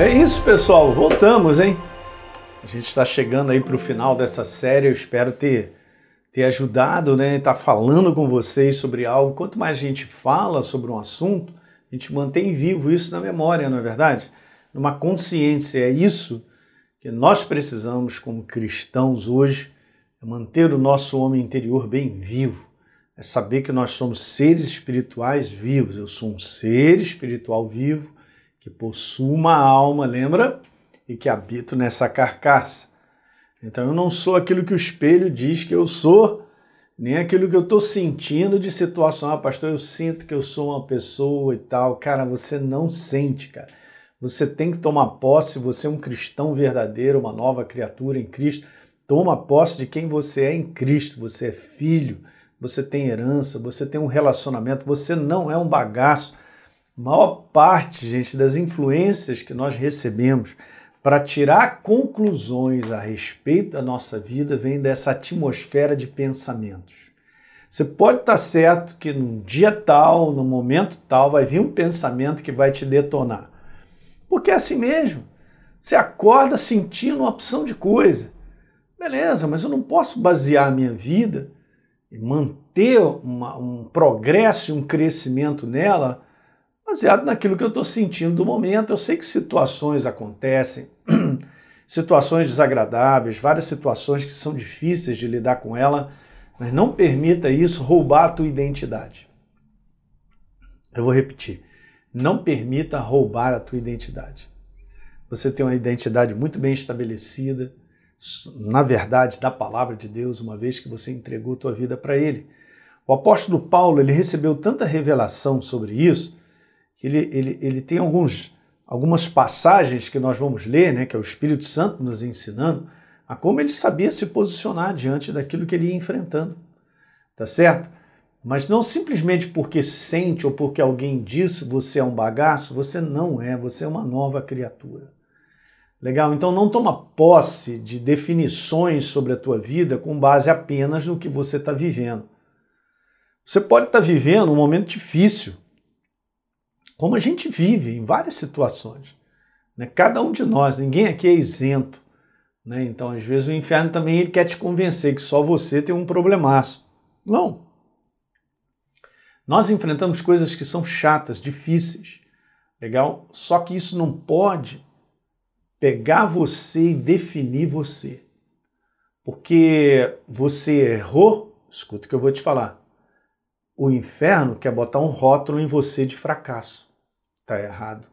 É isso, pessoal. Voltamos, hein? A gente está chegando aí para o final dessa série. Eu espero ter, ter ajudado, né? Estar tá falando com vocês sobre algo. Quanto mais a gente fala sobre um assunto, a gente mantém vivo isso na memória, não é verdade? Numa consciência. É isso que nós precisamos como cristãos hoje, é manter o nosso homem interior bem vivo. É saber que nós somos seres espirituais vivos. Eu sou um ser espiritual vivo que possuo uma alma, lembra? E que habito nessa carcaça. Então eu não sou aquilo que o espelho diz que eu sou, nem aquilo que eu estou sentindo de situação. Ah, pastor, eu sinto que eu sou uma pessoa e tal. Cara, você não sente, cara. Você tem que tomar posse, você é um cristão verdadeiro, uma nova criatura em Cristo. Toma posse de quem você é em Cristo. Você é filho, você tem herança, você tem um relacionamento, você não é um bagaço maior parte, gente, das influências que nós recebemos para tirar conclusões a respeito da nossa vida vem dessa atmosfera de pensamentos. Você pode estar certo que num dia tal, no momento tal, vai vir um pensamento que vai te detonar. Porque é assim mesmo. Você acorda sentindo uma opção de coisa. Beleza, mas eu não posso basear a minha vida e manter uma, um progresso e um crescimento nela baseado naquilo que eu estou sentindo do momento. Eu sei que situações acontecem, situações desagradáveis, várias situações que são difíceis de lidar com ela, mas não permita isso roubar a tua identidade. Eu vou repetir. Não permita roubar a tua identidade. Você tem uma identidade muito bem estabelecida, na verdade, da palavra de Deus, uma vez que você entregou tua vida para Ele. O apóstolo Paulo ele recebeu tanta revelação sobre isso que ele, ele, ele tem alguns, algumas passagens que nós vamos ler, né, que é o Espírito Santo nos ensinando, a como ele sabia se posicionar diante daquilo que ele ia enfrentando. Tá certo? Mas não simplesmente porque sente ou porque alguém disse você é um bagaço, você não é, você é uma nova criatura. Legal? Então não toma posse de definições sobre a tua vida com base apenas no que você está vivendo. Você pode estar tá vivendo um momento difícil, como a gente vive em várias situações. Né? Cada um de nós, ninguém aqui é isento. Né? Então, às vezes, o inferno também ele quer te convencer que só você tem um problemaço. Não. Nós enfrentamos coisas que são chatas, difíceis. Legal? Só que isso não pode pegar você e definir você. Porque você errou, escuta o que eu vou te falar. O inferno quer botar um rótulo em você de fracasso está errado.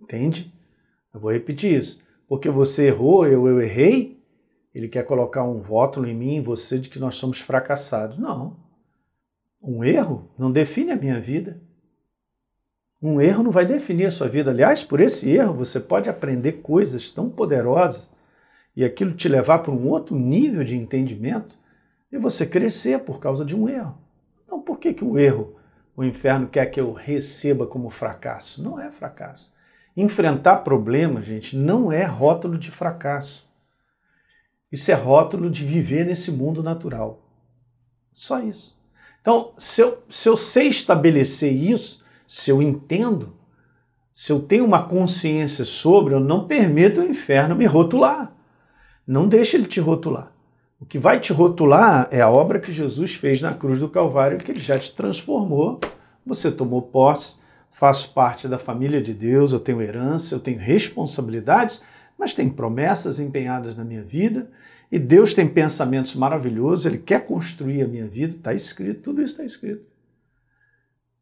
Entende? Eu vou repetir isso. Porque você errou, eu, eu errei, ele quer colocar um voto em mim, em você, de que nós somos fracassados. Não. Um erro não define a minha vida. Um erro não vai definir a sua vida. Aliás, por esse erro você pode aprender coisas tão poderosas e aquilo te levar para um outro nível de entendimento e você crescer por causa de um erro. Então, por que, que o erro o inferno quer que eu receba como fracasso. Não é fracasso. Enfrentar problemas, gente, não é rótulo de fracasso. Isso é rótulo de viver nesse mundo natural. Só isso. Então, se eu, se eu sei estabelecer isso, se eu entendo, se eu tenho uma consciência sobre, eu não permito o inferno me rotular. Não deixe ele te rotular. O que vai te rotular é a obra que Jesus fez na cruz do Calvário, que ele já te transformou. Você tomou posse, faço parte da família de Deus, eu tenho herança, eu tenho responsabilidades, mas tem promessas empenhadas na minha vida e Deus tem pensamentos maravilhosos, Ele quer construir a minha vida, está escrito, tudo isso está escrito.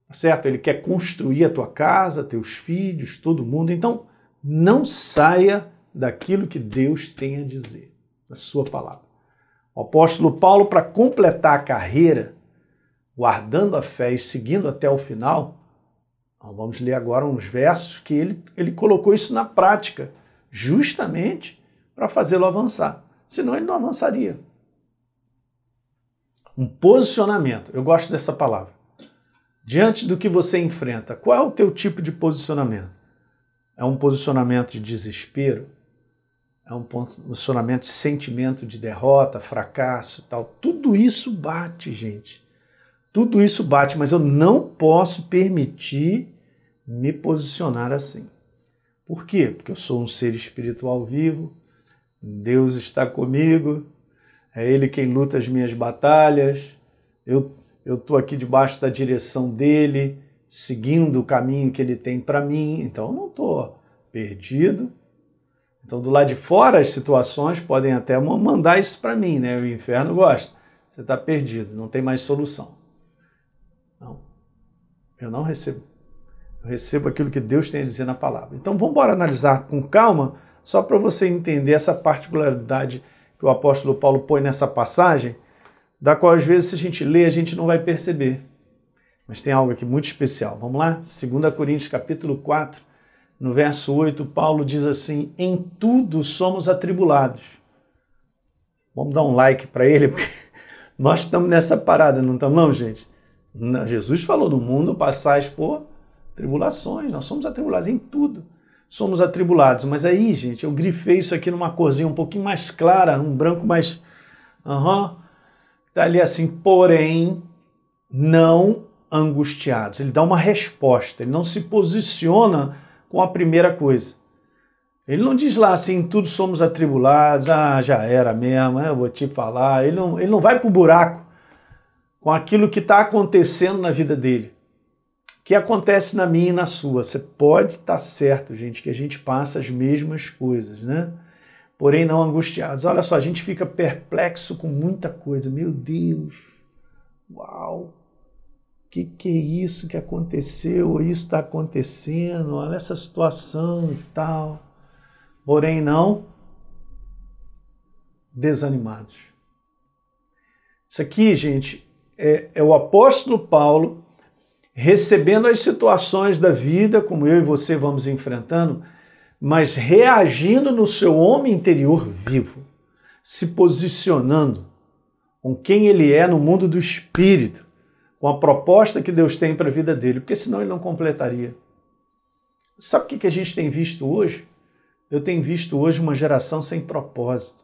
Tá certo? Ele quer construir a tua casa, teus filhos, todo mundo. Então, não saia daquilo que Deus tem a dizer, na sua palavra. O apóstolo Paulo, para completar a carreira, guardando a fé e seguindo até o final, vamos ler agora uns versos que ele, ele colocou isso na prática, justamente para fazê-lo avançar. Senão ele não avançaria. Um posicionamento, eu gosto dessa palavra. Diante do que você enfrenta, qual é o teu tipo de posicionamento? É um posicionamento de desespero? É um posicionamento de sentimento de derrota, fracasso tal. Tudo isso bate, gente. Tudo isso bate, mas eu não posso permitir me posicionar assim. Por quê? Porque eu sou um ser espiritual vivo, Deus está comigo, é Ele quem luta as minhas batalhas, eu estou aqui debaixo da direção dEle, seguindo o caminho que Ele tem para mim, então eu não estou perdido. Então, do lado de fora, as situações podem até mandar isso para mim, né? O inferno gosta. Você está perdido, não tem mais solução. Não. Eu não recebo. Eu recebo aquilo que Deus tem a dizer na palavra. Então vamos embora analisar com calma, só para você entender essa particularidade que o apóstolo Paulo põe nessa passagem, da qual às vezes se a gente lê, a gente não vai perceber. Mas tem algo aqui muito especial. Vamos lá? 2 Coríntios capítulo 4, no verso 8, Paulo diz assim: "Em tudo somos atribulados". Vamos dar um like para ele, porque nós estamos nessa parada, não estamos não, gente? Jesus falou: "No mundo passais por Tribulações, nós somos atribulados em tudo. Somos atribulados. Mas aí, gente, eu grifei isso aqui numa corzinha um pouquinho mais clara, um branco mais. Uhum. Tá ali assim, porém, não angustiados. Ele dá uma resposta, ele não se posiciona com a primeira coisa. Ele não diz lá assim, tudo somos atribulados, ah, já era mesmo, eu vou te falar. Ele não, ele não vai para o buraco com aquilo que está acontecendo na vida dele que acontece na minha e na sua. Você pode estar tá certo, gente, que a gente passa as mesmas coisas, né? Porém, não angustiados. Olha só, a gente fica perplexo com muita coisa. Meu Deus, uau, que, que é isso que aconteceu? Isso está acontecendo, olha essa situação e tal. Porém, não desanimados. Isso aqui, gente, é, é o apóstolo Paulo recebendo as situações da vida, como eu e você vamos enfrentando, mas reagindo no seu homem interior vivo, se posicionando com quem ele é no mundo do espírito, com a proposta que Deus tem para a vida dele, porque senão ele não completaria. Sabe o que a gente tem visto hoje? Eu tenho visto hoje uma geração sem propósito,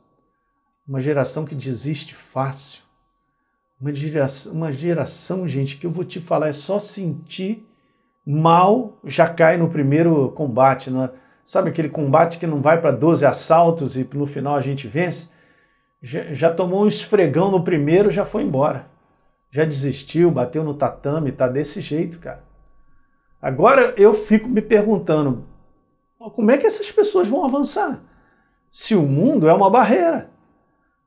uma geração que desiste fácil, uma geração, uma geração, gente, que eu vou te falar, é só sentir mal, já cai no primeiro combate. Né? Sabe aquele combate que não vai para 12 assaltos e no final a gente vence? Já, já, tomou um esfregão no primeiro, já foi embora. Já desistiu, bateu no tatame, tá desse jeito, cara. Agora eu fico me perguntando, como é que essas pessoas vão avançar? Se o mundo é uma barreira.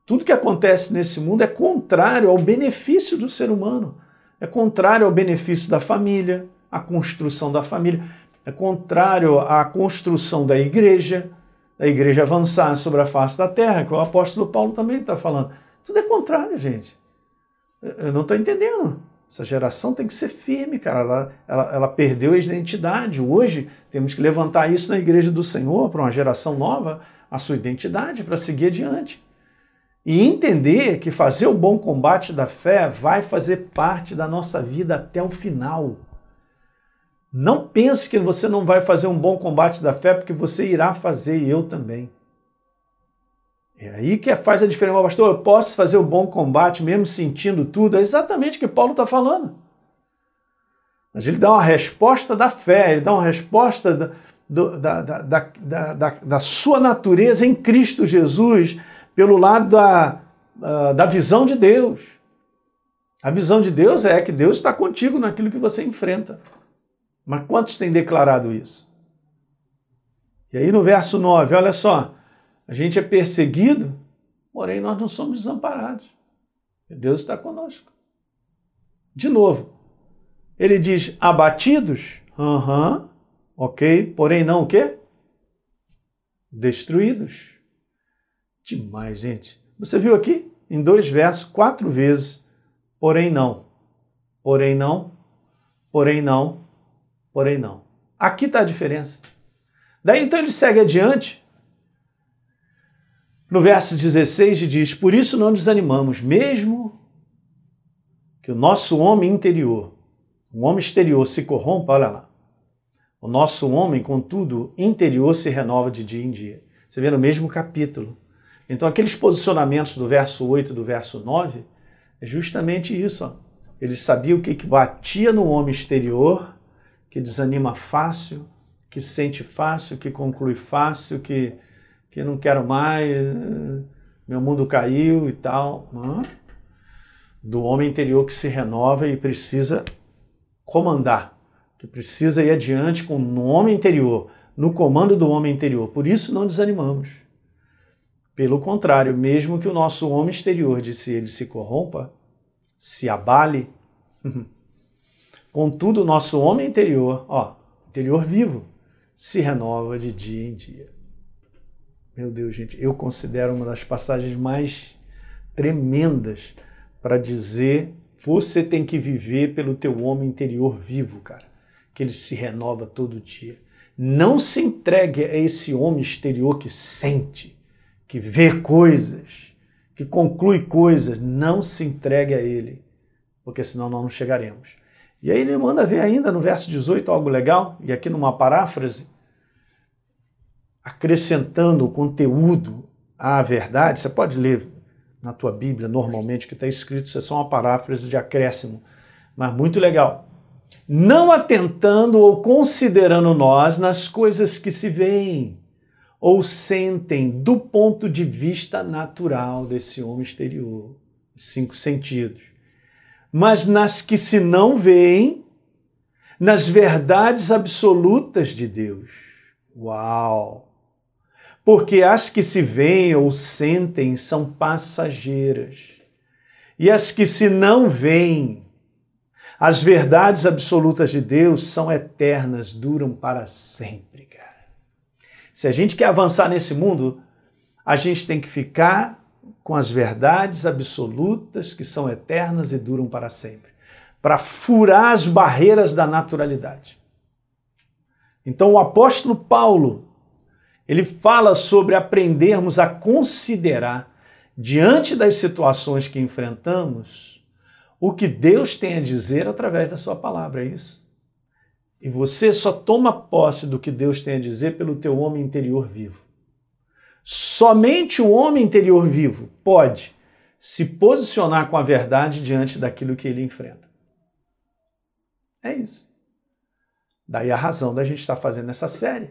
Tudo que acontece nesse mundo é contrário ao benefício do ser humano, é contrário ao benefício da família, à construção da família, é contrário à construção da igreja, da igreja avançar sobre a face da terra, que o apóstolo Paulo também está falando. Tudo é contrário, gente. Eu não estou entendendo. Essa geração tem que ser firme, cara. Ela, ela, ela, perdeu a identidade. Hoje temos que levantar isso na igreja do Senhor para uma geração nova, a sua identidade, para seguir adiante. E entender que fazer o bom combate da fé vai fazer parte da nossa vida até o final. Não pense que você não vai fazer um bom combate da fé, porque você irá fazer e eu também. É aí que faz a diferença. Pastor, eu posso fazer o bom combate mesmo sentindo tudo? É exatamente o que Paulo está falando. Mas ele dá uma resposta da fé, ele dá uma resposta da, da, da, da, da, da sua natureza em Cristo Jesus pelo lado da, da visão de Deus. A visão de Deus é que Deus está contigo naquilo que você enfrenta. Mas quantos têm declarado isso? E aí no verso 9, olha só, a gente é perseguido, porém nós não somos desamparados. Deus está conosco. De novo, ele diz abatidos, aham, uhum, ok, porém não o quê? Destruídos. Demais, gente. Você viu aqui em dois versos, quatro vezes, porém não, porém não, porém não, porém não. Aqui está a diferença. Daí então ele segue adiante. No verso 16 diz: Por isso não desanimamos, mesmo que o nosso homem interior, o homem exterior se corrompa, olha lá. O nosso homem, contudo, interior se renova de dia em dia. Você vê no mesmo capítulo. Então, aqueles posicionamentos do verso 8 e do verso 9 é justamente isso. Ó. Ele sabia o que, que batia no homem exterior, que desanima fácil, que sente fácil, que conclui fácil, que, que não quero mais, meu mundo caiu e tal. Do homem interior que se renova e precisa comandar, que precisa ir adiante com o homem interior, no comando do homem interior. Por isso não desanimamos. Pelo contrário, mesmo que o nosso homem exterior, disse ele, se corrompa, se abale, contudo, o nosso homem interior, ó, interior vivo, se renova de dia em dia. Meu Deus, gente, eu considero uma das passagens mais tremendas para dizer você tem que viver pelo teu homem interior vivo, cara, que ele se renova todo dia. Não se entregue a esse homem exterior que sente, que vê coisas, que conclui coisas. Não se entregue a ele, porque senão nós não chegaremos. E aí ele manda ver ainda no verso 18 algo legal, e aqui numa paráfrase, acrescentando o conteúdo à verdade. Você pode ler na tua Bíblia, normalmente, o que está escrito, isso é só uma paráfrase de acréscimo, mas muito legal não atentando ou considerando nós nas coisas que se veem ou sentem do ponto de vista natural desse homem exterior, cinco sentidos, mas nas que se não veem, nas verdades absolutas de Deus. Uau! Porque as que se veem ou sentem são passageiras, e as que se não veem as verdades absolutas de Deus são eternas, duram para sempre, cara. Se a gente quer avançar nesse mundo, a gente tem que ficar com as verdades absolutas que são eternas e duram para sempre, para furar as barreiras da naturalidade. Então o apóstolo Paulo, ele fala sobre aprendermos a considerar diante das situações que enfrentamos o que Deus tem a dizer através da sua palavra, é isso. E você só toma posse do que Deus tem a dizer pelo teu homem interior vivo. Somente o homem interior vivo pode se posicionar com a verdade diante daquilo que ele enfrenta. É isso. Daí a razão da gente estar fazendo essa série.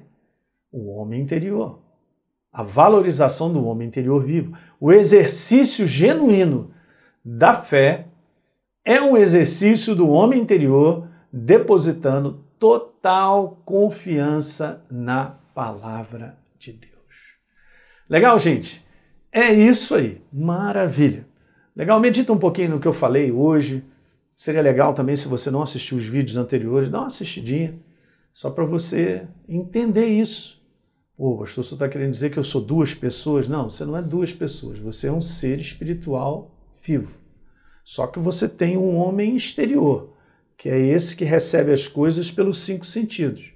O homem interior. A valorização do homem interior vivo. O exercício genuíno da fé é um exercício do homem interior depositando total confiança na palavra de Deus. Legal, gente? É isso aí. Maravilha. Legal, medita um pouquinho no que eu falei hoje. Seria legal também se você não assistiu os vídeos anteriores, dá uma assistidinha, só para você entender isso. Pô, pastor, você está querendo dizer que eu sou duas pessoas? Não, você não é duas pessoas, você é um ser espiritual vivo. Só que você tem um homem exterior, que é esse que recebe as coisas pelos cinco sentidos.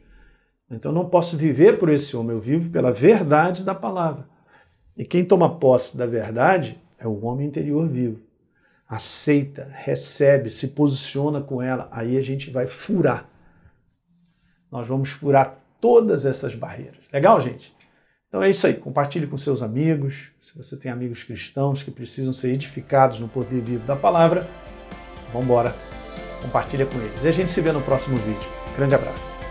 Então não posso viver por esse homem, eu vivo pela verdade da palavra. E quem toma posse da verdade é o homem interior vivo. Aceita, recebe, se posiciona com ela, aí a gente vai furar. Nós vamos furar todas essas barreiras. Legal, gente? Então é isso aí. Compartilhe com seus amigos. Se você tem amigos cristãos que precisam ser edificados no poder vivo da palavra, vamos embora. Compartilha com eles. E a gente se vê no próximo vídeo. Grande abraço.